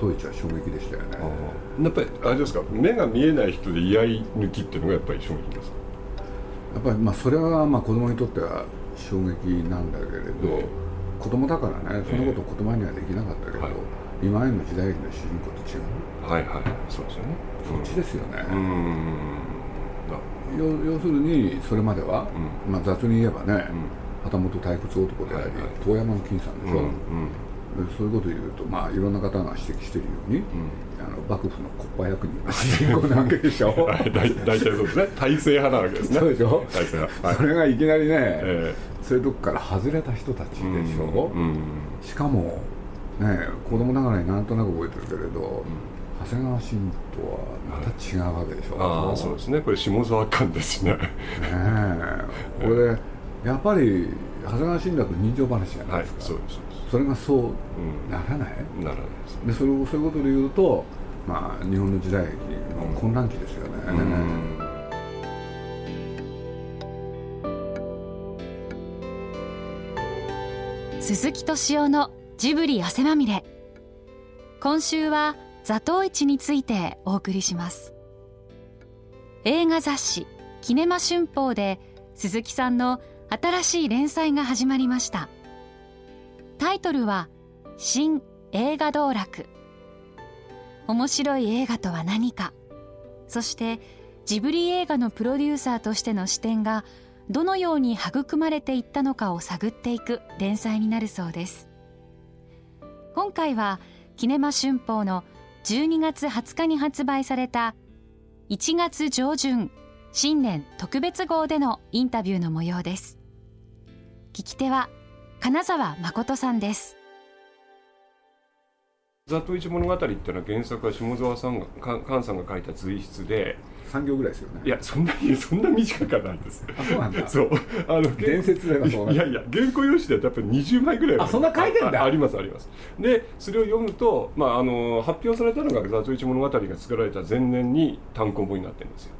藤一は衝撃でしたよね。やっぱりあれですか目が見えない人で居合抜きっていうのがやっぱり衝撃ですか？やっぱりまあそれはまあ子供にとっては衝撃なんだけれど、えー、子供だからねそのこと言葉にはできなかったけど、はい、今までの時代劇の主人公と違うはいはいそうですよね。そっちですよね。要要するにそれまでは、うん、まあ、雑に言えばね、うん、旗本退屈男であり、はいはい、遠山の金さんでしょ、うんうんそういうことを言うと、まあ、いろんな方が指摘しているように、うん、あの幕府の国家役人が主人公なわけでしょ。大体そうですね。体制派なわけですね。そうでしょ。体制派、はい、それがいきなりね、えー、そういうとこから外れた人たちでしょ、うんうん、しかもね子供ながらになんとなく覚えてるけれど、長谷川慎とはまた違うわけでしょ、ああそうですね。これ下沢館ですね。ねえ。これでやっぱり長谷川慎だと人情話じゃないですか、はい、そうですそれがそうならない、うん、ならないでそれをそういうことで言うとまあ日本の時代の混乱期ですよね、うん、鈴木敏夫のジブリ汗まみれ。今週は座頭市についてお送りします。映画雑誌キネマ春報で鈴木さんの新しい連載が始まりましたタイトルは新映画道楽。面白い映画とは何か。そしてジブリ映画のプロデューサーとしての視点がどのように育まれていったのかを探っていく連載になるそうです。今回はキネマ春報の12月20日に発売された1月上旬新年特別号でのインタビューの模様です。聞き手は金沢誠さんです。ザトイチ物語っていうのは原作は下沢さんが菅さんが書いた随筆で。3行ぐらいですよね。いやそんなにそんな短くはないです。あそうなんだ。そう。あの伝説ではそういやいや原稿用紙でやっぱり20枚ぐらいあそんな書いてんだ。ありますあります。でそれを読むと、まあ、あの発表されたのが「ザトイチ物語」が作られた前年に単行本になってるんですよ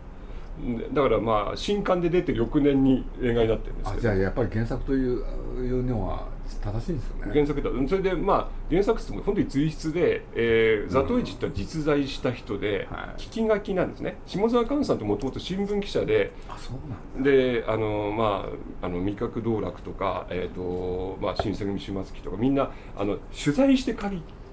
だからまあ新刊で出て翌年に映画になってるんですじゃあやっぱり原作というのは正しいんですよね。原作だ。それでまあ原作っても本当に随筆で、えー、ザトイチっては実在した人で、聞き書きなんですね。下沢寛さんってもともと新聞記者であそうなんであのまああの味覚道楽とか、えーとまあ、新選組終末期とかみんなあの取材して書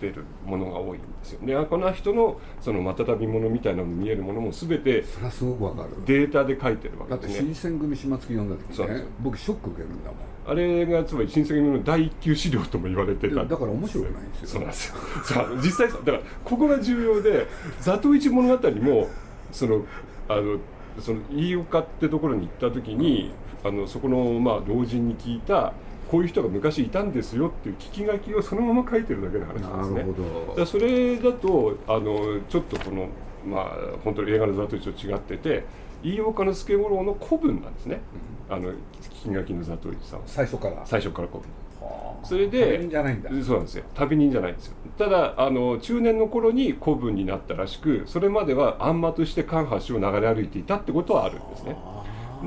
いてるものが多いんですよ。でこの人のそのまたたびものみたいなの見えるものも全てそれはすごくわかる。データで書いてるわけですね。だって新選組始末期読んだ時ね。僕ショック受けるんだもん。あれがつまり新選組の第一級資料とも言われてた。だから面白くないんですよ。そうなんですよ。実際だからここが重要で「座頭市物語も」そのあのその飯岡ってところに行った時にあのそこのまあ老人に聞いたこういう人が昔いたんですよっていう聞き書きをそのまま書いてるだけの話なんですね。だそれだとあのちょっとこのまあ本当に映画の座と一緒違ってて飯岡の助五郎の古文なんですね、うん、あの聞き書きの座と一さん最初から。最初から古文。それで旅人じゃないんだ。そうなんですよ。旅人じゃないんですよ。ただあの中年の頃に古文になったらしくそれまでは暗間として関橋を流れ歩いていたってことはあるんですね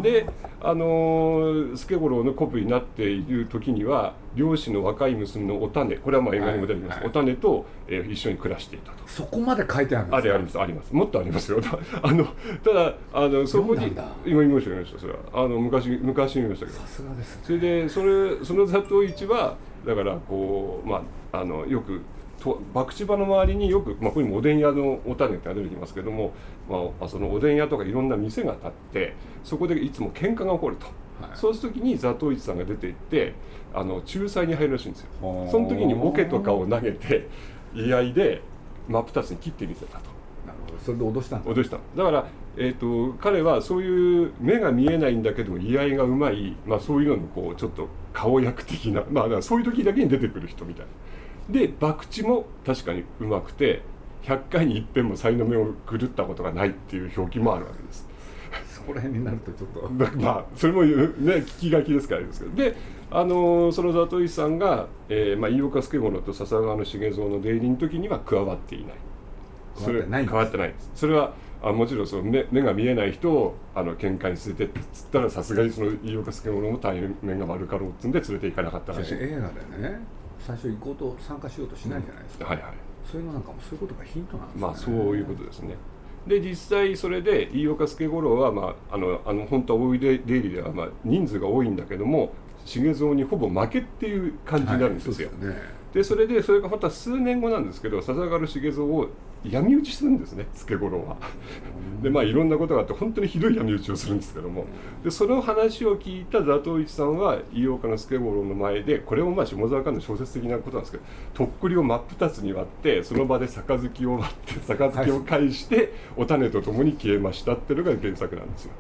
であの助五郎のコピーになっている時には漁師の若い娘のお種これはまあ映画にも出てきます、はいはい、お種と、えー、一緒に暮らしていたと。そこまで書いてあるんですか？ありますあります。もっとありますよ。あのただあのそこに今見ましたよそれは。あの昔昔見ましたけど。さすがです、ね、それでそれその座頭市はだからこうまああのよくと博打場の周りによく、まあ、ここにもおでん屋のお種って出てきますけども、まあ、そのおでん屋とかいろんな店が建ってそこでいつも喧嘩が起こると、はい、そうする時に座頭市さんが出て行ってあの仲裁に入るらしいんですよ。その時にボケとかを投げて居合で真っ二つに切ってみせたと。なるほど。それで脅したん脅しただからえーと、彼はそういう目が見えないんだけども居合がうまい、まあ、そういうののこうちょっと顔役的な、まあ、そういう時だけに出てくる人みたいな。で博打も確かにうまくて100回に一遍も才能目を狂ったことがないっていう表記もあるわけです。そこら辺になるとちょっと。まあそれもね聞き書きですからですけど。であのその里井さんが、えーまあ、飯岡助物と笹川の重蔵の出入りの時には加わっていない。それ変わってないです。それはあもちろんその目目が見えない人をあの喧嘩に連れてっつったらさすがにその飯岡助物も対面が悪かろうっつんで連れて行かなかったらしい。映画でね最初行こうと参加しようとしないじゃないですか、はいはいそういうのなんかもそういうことがヒントなんですね。まあそういうことですね。で実際それで飯岡助五郎は、まあ、あのあの本当は大井出入りでは、まあ、人数が多いんだけども重蔵にほぼ負けっていう感じになるんですよ。はい、そうですよね。でそれでそれがまた数年後なんですけど笹軽重蔵を闇討ちするんですね助五郎は。でまあいろんなことがあって本当にひどい闇討ちをするんですけどもでその話を聞いた座頭市さんは飯岡の助五郎の前でこれもまあ下沢間の小説的なことなんですけどとっくりを真っ二つに割ってその場で杯を割って杯を返してお種と共に消えましたっていうのが原作なんですよ。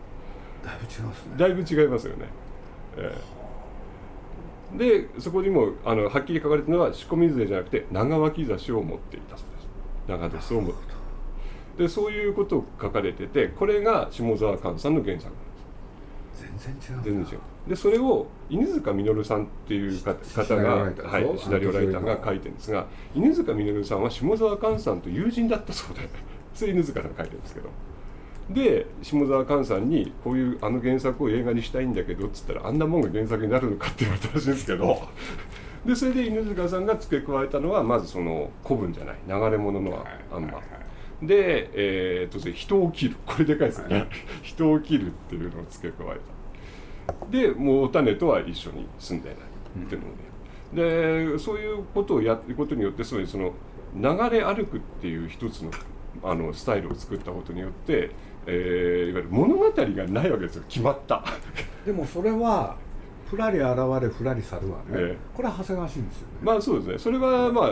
だいぶ違いますね。だいぶ違いますよね。えーでそこにもあのはっきり書かれてるのは仕込み杖じゃなくて長脇差しを持っていたそうでを持ってでそういうことを書かれててこれが下沢寛さんの原作。全然違うです全然違う。でそれを犬塚実さんっていう方方がはいシナリオライターが書いてるんですが犬塚実さんは下沢寛さんと友人だったそうで それ犬塚さんが書いてるんですけど。で下沢寛さんにこういうあの原作を映画にしたいんだけどっつったらあんなもんが原作になるのかって言われたらしいんですけどでそれで犬塚さんが付け加えたのはまずその古文じゃない。流れ物のあんま。で、えー、と人を切る。これでかいですよね、人を切るっていうのを付け加えた。でもうお種とは一緒に住んでないっていうので、でそういうことをやることによってつまりその流れ歩くっていう一つのあのスタイルを作ったことによってえー、いわゆる物語がないわけですよ。決まった。でもそれはふらり現れふらり去るわね、ええ、これは長谷川慎ですよね。まあそうですね。それはまああ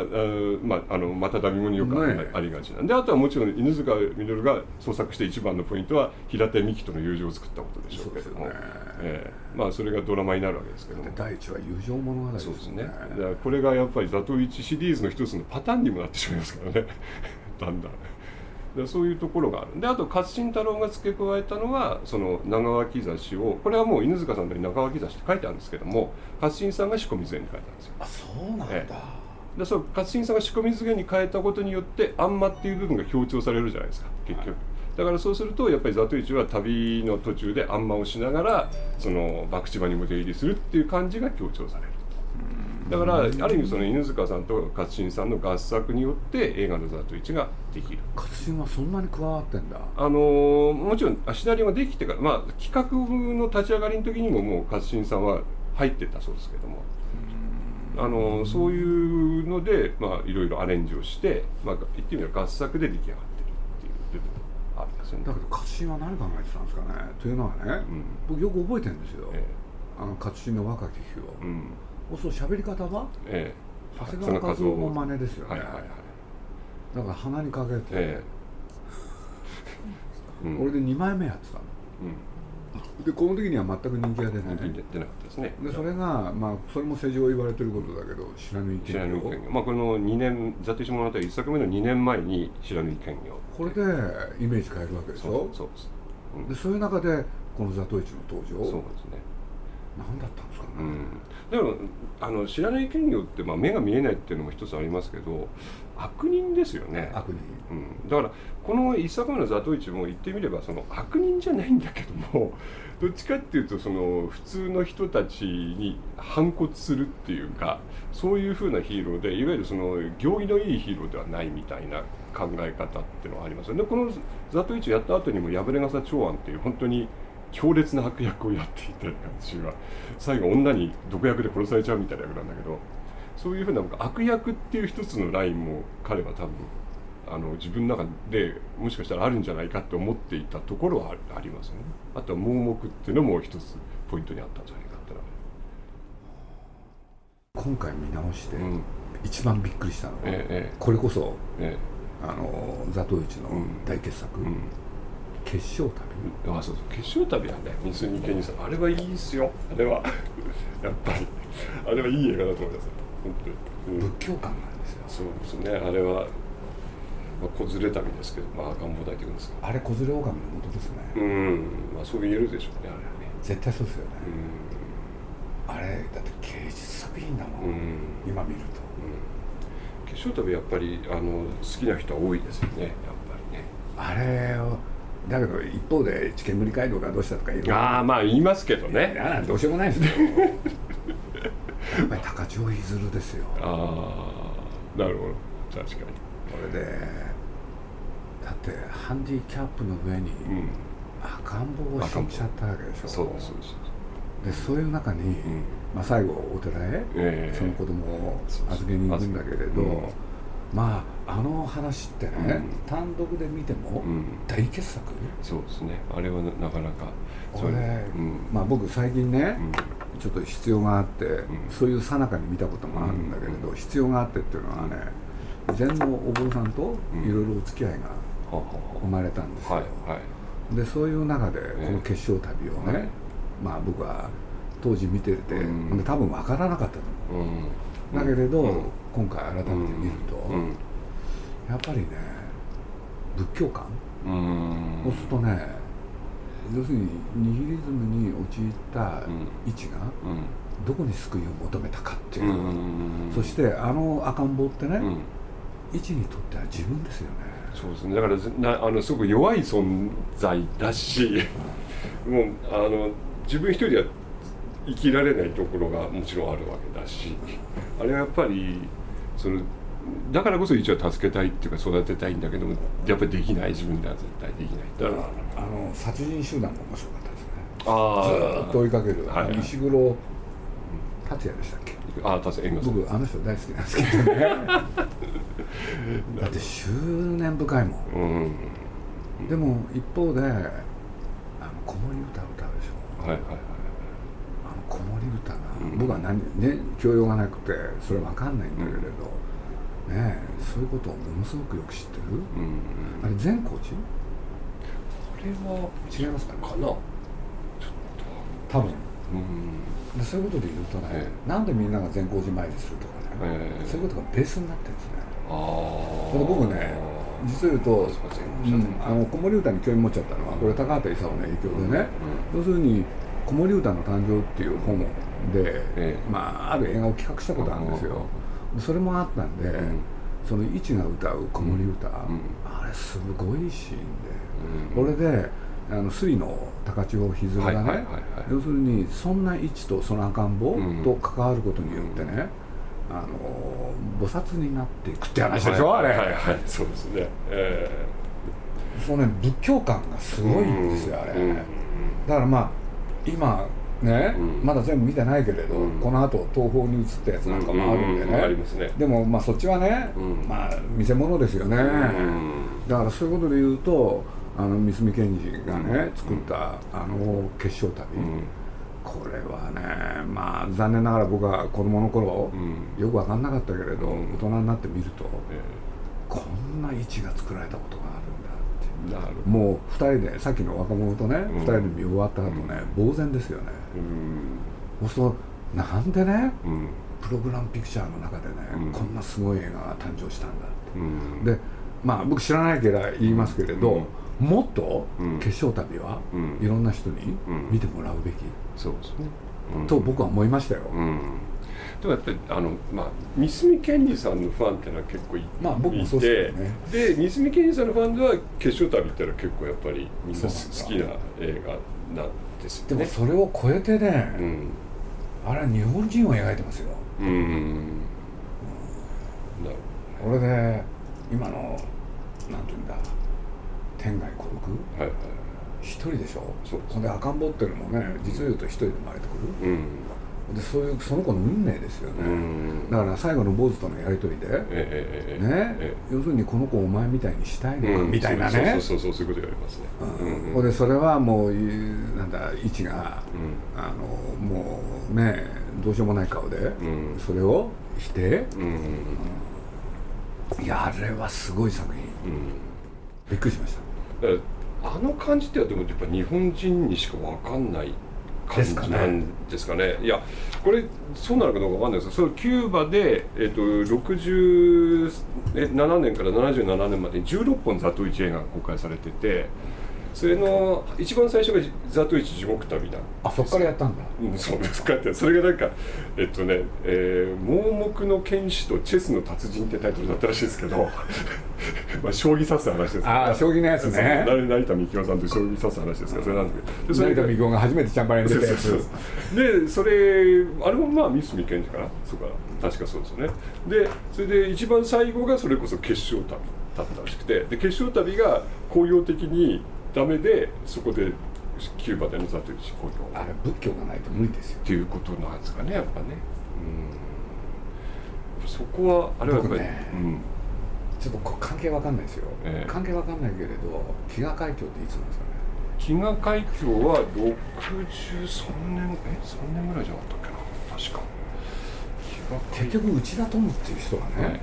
まああのまただみ語によくありがちなんで、あとはもちろん犬塚稔が創作して一番のポイントは平手美紀との友情を作ったことでしょうけども、ね。えー、まあそれがドラマになるわけですけども。第一は友情物語ですね。そうですね。これがやっぱり「座頭市」シリーズの一つのパターンにもなってしまいますからね。だんだん。でそういうところがある。であと勝新太郎が付け加えたのはその長脇差しをこれはもう犬塚さんの長脇差しって書いてあるんですけども勝新さんが仕込み図に書いたんですよ。あそうなんだ、ええ、でそう勝新さんが仕込み図に変えたことによってあんまっていう部分が強調されるじゃないですか結局、はい。だからそうするとやっぱりザトイチは旅の途中であんまをしながらその博打場にも出入りするっていう感じが強調されるだからある意味その犬塚さんと勝新さんの合作によって映画の「ザトイチ」ができる。勝新はそんなに加わってんだ。あのもちろんシナリオができてからまあ企画の立ち上がりの時にももう勝新さんは入ってたそうですけども。あのそういうのでまあいろいろアレンジをして、まあ、言ってみれば合作で出来上がってるっていう部分あるんですよね。だけど勝新は何考えてたんですかね。というのはね、うん、僕よく覚えてるんですよ、ええ、あの勝新の若き日を、うんそう喋り方は、ええ、長谷川和夫の真似ですよね、はいはいはい、だから鼻にかけて、ええ。うん、俺で2枚目やってたの、うん、でこの時には全く人気が出ない。人気出なかったですね。でそれがまあそれも世情言われてることだけど知らぬ意見知らぬ意見まあこの2年「ザティシ物語」1作目の2年前に知らぬ意見を。これでイメージ変えるわけでしょ？そうです、うん、でそういう中でこの「ザトイチ」の登場？そうですね。何だったんですかね、うんでもあの知らない権業って、まあ、目が見えないっていうのも一つありますけど悪人ですよね。悪人、うん、だからこの一作目の「座頭市」も言ってみればその悪人じゃないんだけども どっちかっていうとその普通の人たちに反骨するっていうかそういうふうなヒーローでいわゆるその行儀のいいヒーローではないみたいな考え方っていうのはありますよね。この「座頭市」やった後にも「破れ傘長安」っていう本当に強烈な悪役をやっていた感じは最後女に毒薬で殺されちゃうみたいな役なんだけどそういうふうな悪役っていう一つのラインも彼は多分あの自分の中でもしかしたらあるんじゃないかって思っていたところはありますよね。あとは盲目っていうのも一つポイントにあったんじゃないかって今回見直して一番びっくりしたのは、ええ、これこそ、ええ、あの座頭市の大傑作、うんうん決勝旅？あそうそう。決勝旅はね水に健二さん。あれはいいですよ。あれは。やっぱり。あれはいい映画だと思います本当に、うん、仏教感なんですよ。そうですね。あれはまあ、子連れ旅ですけど、まあ、赤ん坊抱いていくんですあれ子連れ狼の元ですね。うん。まあそう言えるでしょうねあれはね。絶対そうですよね、うん、あれだって芸術作品だもん、うん、今見ると、うん、決勝旅やっぱりあの好きな人は多いですよね。やっぱりね。あれをだけど一方で知見無理街道がどうしたとか言うああまあ言いますけどね。どうしようもないですよ。やっぱり高千穂いずるですよ。ああなるほど。確かに。これでだってハンディキャップの上にうん。赤ん坊を敷いちゃったわけでしょ。そうですそうですでそういう中に、うん。まあ、最後お寺へ、ええ。その子供を預けに行くんだけれど、うん。まああの話ってね、うん。単独で見てもうん。大傑作、そうですね。あれはななかなかこれ、うん。まあ僕最近ね、うん。ちょっと必要があって、ん。そういう最中に見たこともあるんだけれど、必要があってっていうのはね禅のお坊さんといろいろお付き合いが生まれたんですよ、でそういう中でえこの決勝旅をね、はい。まあ僕は当時見てて、多分分からなかったと思う。うん。だけれど、うん。今回改めて見ると、うんやっぱりね仏教観、うん。そうするとね要するにニヒリズムに陥ったうん。位置がうん。どこに救いを求めたかっていう。う、ん。そしてあの赤ん坊ってね、うん。位置にとっては自分ですよね。そうですね。だからなあのすごく弱い存在だしもうあの自分一人では生きられないところがもちろんあるわけだしあれはやっぱりそのだからこそ一応助けたいっていうか育てたいんだけどもやっぱりできない自分では絶対できない。だからあの殺人集団も面白かったですね。あずーっと追いかける、はいはい。石黒達也でしたっけ？ああ確かに僕あの人大好きなんですけどね。だって執念深いもん。うん。でも一方であの子守歌を歌うでしょ。はいはいはいあの子守歌が、うん。僕は何ね教養がなくてそれ分かんないんだけれど、ねえそういうことをものすごくよく知ってる？うんあれ善光寺？これは違いますかね？かな。多分。うんでそういうことで言うとね、えなんでみんなが善光寺参りするとかね、ええ。そういうことがベースになってるんですね。ああ僕ね実を言うと、そうん、あの子守歌に興味持っちゃったのはこれ高畑勲の影響でね、要するに子守歌の誕生っていう本で、ええ。まあ、ある映画を企画したことあるんですよそれもあったんで、ん。その一が歌う子守歌、ん。あれすごいシーンで、うん。これであの水の高千穂ひずがね、はいはいはいはい。要するにそんな位置とその赤ん坊うん。と関わることによってね、あの菩薩になっていくって話でしょ、あれ、はいはいはい。そうですね。えそのね仏教観がすごいんですよ、あれ、うん。だからまあ今ね、うん。まだ全部見てないけれど、うん。この後東宝に移ったやつなんかもあるんでね、うんうんうん。ありますね。でもまあそっちはね、うん。まあ見せ物ですよね、ん。だからそういうことで言うとあの三角賢治がね、うん。作ったあの決勝旅、うん。これはねまあ残念ながら僕は子供の頃、うん。よく分かんなかったけれど、うん。大人になってみるとえこんな位置が作られたことがあるんだもう2人でさっきの若者とね、ん。2人で見終わった後ね、呆然ですよねうん。そうするとなんでね？うん。プログラムピクチャーの中でね、うん。こんなすごい映画が誕生したんだって。うん。でまあ僕知らないから言いますけれど、もっとうん。決勝旅はうん。いろんな人にうん。見てもらうべき、そうですね。うん。と僕は思いましたよ、うん。でもやっぱりあのまあ三角健二さんのファンってのは結構いまあ僕もそうでね。で三角健二さんのファンでは決勝旅ってのは結構やっぱりみんな好きな映画なんですよね。でもそれを超えてね、うん。あれは日本人を描いてますよ。うん。なるこれで今のなんていうんだ天涯孤独？はいはい一人でしょ？そうほんで赤ん坊っていうのもね実を言うと一人で生まれてくる。うんでそういうその子の運命ですよね、うん。だから最後の坊主とのやり取りで、ねえええええ。え要するにこの子をお前みたいにしたいのか、うん。みたいなね。そうそうそうそうそういうこと言われますね。うん。うんほんでそれはもういなんだ位置が、うん。あのもうねどうしようもない顔で、ん。それを否定うんいやあれはすごい作品うん。びっくりしました。あの感じってでもやっぱ日本人にしかわかんない感じなんですかね。いやこれそうなのかどうかわかんないですけどそのキューバで、えっと67年から77年までに16本ザトウイチ映画が公開されててそれの一番最初が「ザトイチ地獄旅」だ。あそっからやったんだ。うん、そうですかってそれがなんかえっとね「えー盲目の剣士とチェスの達人」ってタイトルだったらしいですけど まあ将棋指す話ですあー将棋のやつね。成成田幹雄さんと将棋指す話ですからそれなんですけど成田美京が初めてチャンバラに出たやつ。でそれあれもまあ三角賢治かな。そうか。確かそうですよね。でそれで一番最後がそれこそ決勝旅だったらしくてで決勝旅が工業的にダメでそこでキューバでのザトイチ工業あれ仏教がないと無理ですよ。っていうことなんですかねやっぱね。うん。そこはあれはやっぱり、僕ねうん。ちょっとこ関係わかんないですよ、ええ。関係わかんないけれど飢餓海峡っていつなんですかね。飢餓海峡は63年え3年ぐらいじゃなかったっけな確か。結局内田友っていう人がね、はい。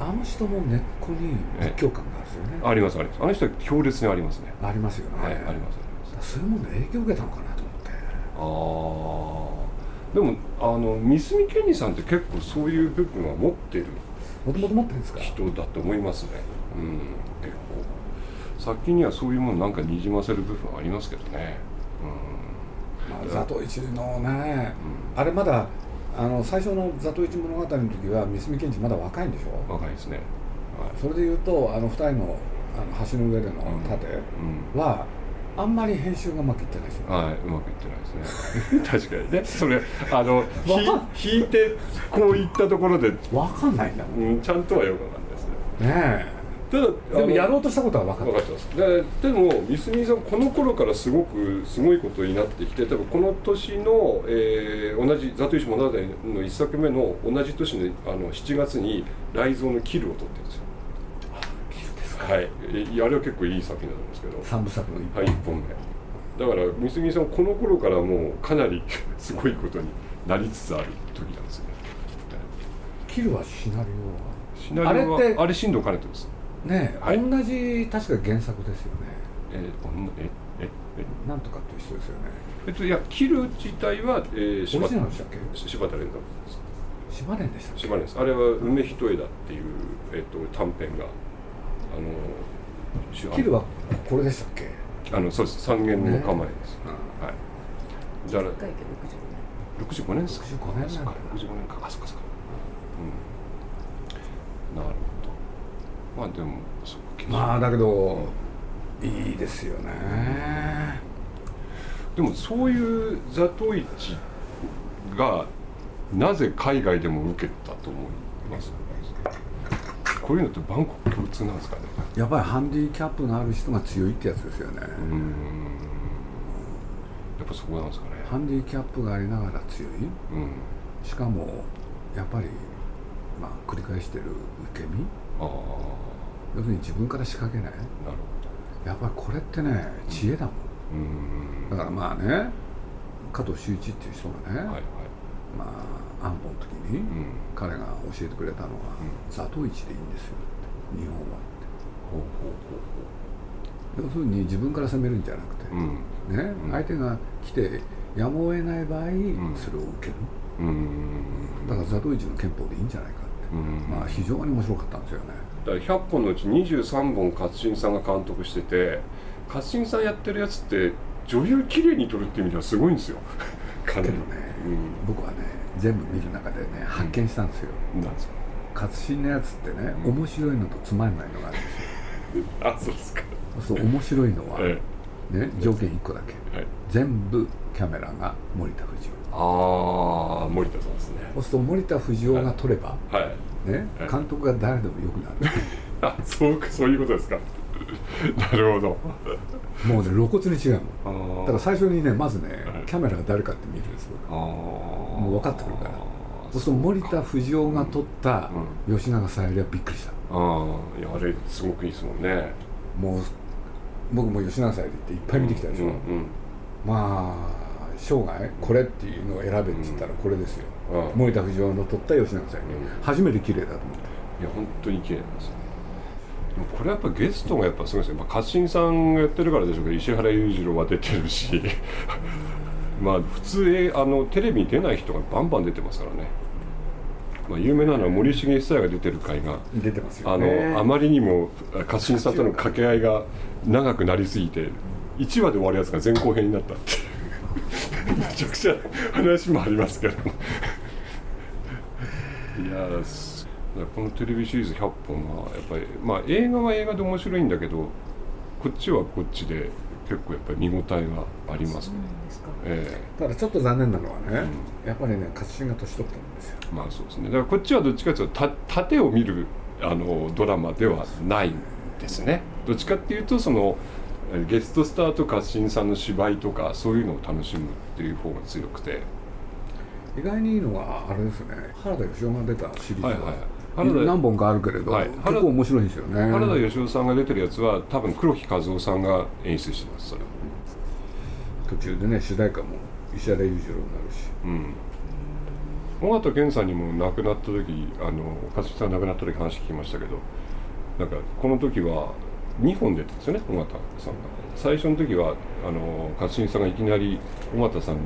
あの人も根っこに仏教観がある。んですよね、ありますあります。あの人は強烈にありますね。ありますよね、はいありますあります。そういうもので影響を受けたのかなと思って。ああでもあの三角健二さんって結構そういう部分は持ってるもともと持ってるんですか？人だと思いますね。うん結構。先にはそういうものなんかにじませる部分はありますけどね。まあ、ザトウイチのね、あれまだあの最初の「ザトウイチ物語」の時は三角賢治まだ若いんでしょ？うん若いですねそれでいうとあの二人のあの橋の上での盾うん。は、あんまり編集がうまくいってないですよね、はいうまくいってないですね。確かに。ねそれあの 引いてこういったところで、わかんないんだもん。うん、ちゃんとはよくわかんないですね。ねただえでもやろううとしたことは分かっ分かってます。ででも三角さんこの頃からすごくすごいことになってきて多分この年の、えー同じ「ザトイシ物語」の一作目の同じ年のあの7月に「雷蔵のキル」を撮ってるんですよ。はい。えあれは結構いい作品なんですけど。三部作の一はい、1本目。だから三角さんこの頃からもうかなり すごいことになりつつある時なんですよね。キルはシナリオは？あれってあれ新藤兼人ですねえ、はい。同じ確か原作ですよね。ええええ。なんとかという人ですよね。えっといやキル自体は、えー、柴ジナルでしたっけ？柴田連山です島根でしたっけ？柴田です。あれは梅一枝っていう、えっと、短編があのしキルはこれでしたっけ？あのそうです。三元の構えです、うんはい。だから回家65年。ですか。65年か65年か。あそっかそっか。うん。なるほどまあでもまあだけどいいですよね。でもそういうザトイチがなぜ海外でも受けたと思いますこういうのってバンコク共通なんですかね？やっぱりハンディキャップのある人が強いってやつですよね、うーん。やっぱそこなんですかね？ハンディキャップがありながら強い。うん。しかもやっぱりまあ繰り返してる受け身要するに自分から仕掛けない？なるやっぱりこれってね知恵だもん。ほどうーん。だからまあね加藤修一っていう人がね、はいはい。まあ安保の時に、うん。彼が教えてくれたのは「座頭市でいいんですよ」って日本はほうほう要するに自分から攻めるんじゃなくて、ほうほううん。ねうん。相手が来てやむを得ない場合、ん。それを受ける。うーん。だから座頭市の憲法でいいんじゃないかまあ非常に面白かったんですよね。だから100本のうち23本勝新さんが監督してて勝新さんやってるやつって女優綺麗に撮るっていう意味ではすごいんですよ。かなりけどね、僕はね全部見る中でね発見したんですよ、うんなんですか？活心のやつってね、うん。面白いのとつまんないのがあるんですよ。あそうですか。そう面白いのは、えね、条件1個だけ。えはい。全部キャメラが森田不二夫ああ森田さんですね。そうすると森田不二夫が撮れば、はい。ねはい。監督が誰でもよくなる。あそうかそういうことですか。なるほど。もうね露骨に違うもん。だから最初にねまずね、はい。キャメラが誰かって見るんですよもう分かってくるから。そうすると森田不二夫が撮った吉永小百合はびっくりした。ああいやあれすごくいいですもんね。もう僕も吉永小百合っていっぱい見てきたでしょ、うんうん。まあ生涯これっていうのを選べって言ったらこれですよ、うん。森田不二夫の撮った吉永小百合、初めて綺麗だと思った。いや本当に綺麗なんですよ。これやっぱゲストがやっぱすごいですね、まあ、勝新さんがやってるからでしょうけど石原裕次郎は出てるし。まあ普通えあのテレビに出ない人がバンバン出てますからね、まあ、有名なのは森重久彌が出てる回が出てますよあねのあまりにも勝新さんとの掛け合いが長くなりすぎて1話で終わるやつが前後編になったってちゃくちゃ話もありますけどいやこのテレビシリーズ100本はやっぱりまあ映画は映画で面白いんだけどこっちはこっちで結構やっぱり見応えがありますね。えー、ただちょっと残念なのはね、うん、やっぱりね勝新が年取ったんですよ。まあそうですね。だからこっちはどっちかというと縦を見るあのドラマではないんですね。どっちかっていうとそのゲストスターと勝新さんの芝居とかそういうのを楽しむっていう方が強くて。意外にいいのはあれですね。原田芳雄が出たシリーズ。は、はい。はい何本かあるけれど、はい、結構面白いんですよね。原田芳雄さんが出てるやつは多分黒木和夫さんが演出してますそれ。途中でね主題歌も石原裕次郎になるし。うん。尾形健さんにも亡くなった時あの勝木さん亡くなった時話聞きましたけどなんかこの時は2本出てるんですよね尾形さんが。最初の時はあの勝新さんがいきなり尾形さんが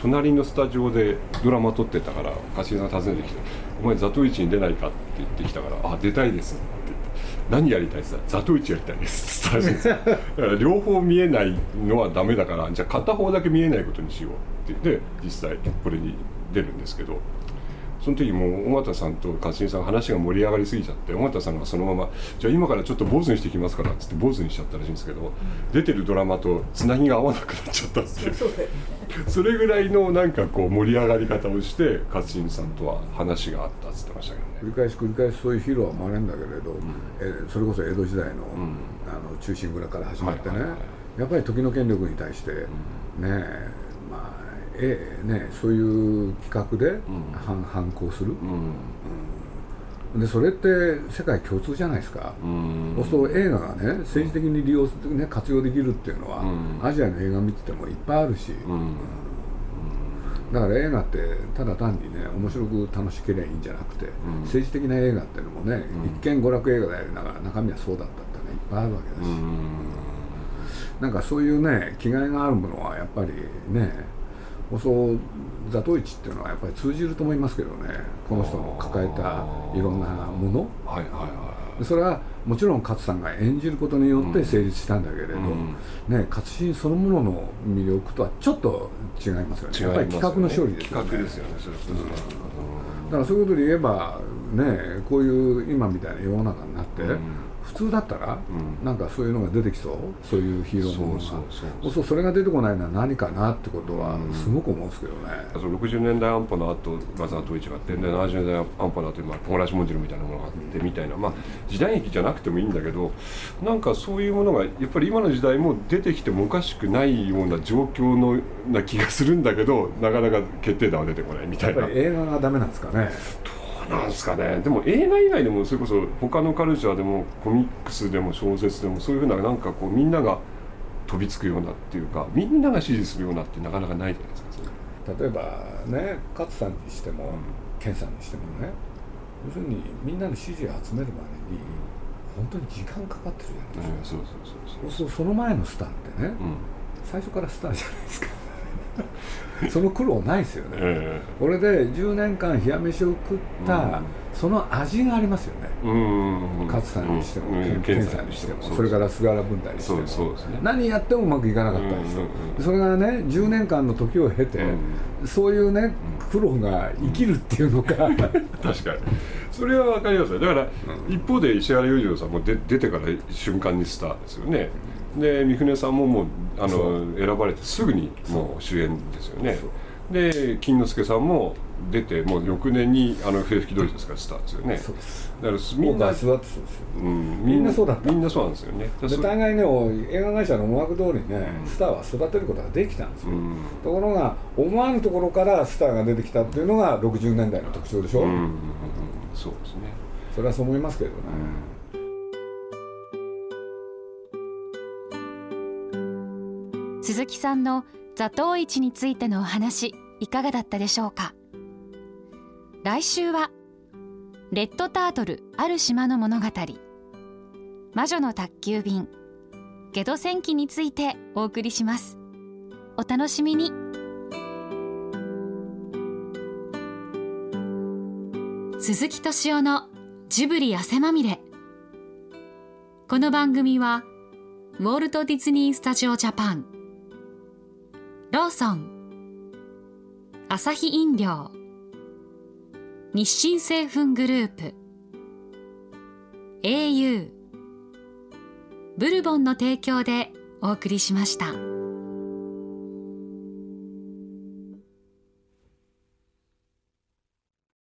隣のスタジオでドラマ撮ってたから勝新さんが訪ねてきて「お前ザトウイチに出ないか?」って言ってきたから「あ出たいです」って言って「何やりたいっすザトウイチやりたいです」って言ったらしいです だから両方見えないのはダメだからじゃあ片方だけ見えないことにしようって言って実際これに出るんですけどその時もう尾形さんと勝新さん話が盛り上がりすぎちゃって尾形さんがそのまま「じゃあ今からちょっと坊主にしてきますから」っつって坊主にしちゃったらしいんですけど、うん、出てるドラマとつなぎが合わなくなっちゃったっていうそれぐらいのなんかこう盛り上がり方をして勝新さんとは話があったっつってましたけどね。繰り返し繰り返しそういうヒーローは生まれるんだけれど、うん、えそれこそ江戸時代の,、あの中心蔵から始まってね、やっぱり時の権力に対して、ねええね、そういう企画で反,、反抗する、うん、でそれって世界共通じゃないですか、そうすると映画がね政治的に利用、ね、活用できるっていうのは、アジアの映画見ててもいっぱいあるし、だから映画ってただ単にね面白く楽しければいいんじゃなくて、政治的な映画っていうのもね、一見娯楽映画でありながら中身はそうだったってねいっぱいあるわけだし、なんかそういうね気概があるものはやっぱりねそう座頭市っていうのはやっぱり通じると思いますけどね。この人の抱えたいろんなもの、はいはいはい、それはもちろん勝さんが演じることによって成立したんだけれど、うん、ね、勝新そのものの魅力とはちょっと違いますよね。やっぱり企画の勝利ですよね。企画ですよねそれ、うん、だからそういうことで言えばねこういう今みたいな世の中になって、うん普通だったら、うん、なんかそういうのが出てきそう？そういうヒーローものが。そうそうそれが出てこないのは何かなってことはすごく思うんですけどね、うん、その60年代安保の後まずは統一があってで70年代安保の後に友達もんじるみたいなものがあってみたいな、まあ、時代劇じゃなくてもいいんだけどなんかそういうものがやっぱり今の時代も出てきてもおかしくないような状況のな気がするんだけどなかなか決定打は出てこないみたいな。やっぱり映画がダメなんですかね？なんですかね。でも映画以外でもそれこそ他のカルチャーでもコミックスでも小説でもそういうふうななんかこうみんなが飛びつくようなっていうかみんなが支持するようなってなかなかないじゃないですか例えばね勝さんにしても、うん、健さんにしてもね要するにみんなの支持を集めるまでに本当に時間かかってるじゃないですか、うん、そうそうそうそう。その前のスターってね、うん、最初からスターじゃないですか その苦労ないですよね、えー、これで10年間冷や飯を食った、うん、その味がありますよね、勝さんにしても、健、さんにしても。それから菅原文太にしても、ね、何やってもうまくいかなかったん。ですよ、それがね10年間の時を経て、そういうね苦労が生きるっていうのか、確かに。それは分かりますよ。だから、一方で石原裕次郎さんも出てから瞬間にスターですよね、で三船さんももうあの選ばれてすぐにもう主演ですよね。で金之助さんも出てもう翌年にあの笛吹き通りですからスターですよね。そうです。だからみんなそうですよ、うん、みんなそうだった。みんなそうなんですよね。で互いね映画会社の思惑通りね、うん、スターは育てることができたんですよ、うん、ところが思わぬところからスターが出てきたっていうのが60年代の特徴でしょ、うん、そうですね。それはそう思いますけどね、鈴木さんの座頭市についてのお話いかがだったでしょうか？来週はレッドタートルある島の物語。魔女の宅急便ゲド戦記についてお送りします。お楽しみに。鈴木敏夫のジブリ汗まみれ。この番組はウォルト・ディズニー・スタジオ・ジャパン。ローソン。アサヒ飲料。日清製粉グループ。au ブルボンの提供でお送りしました。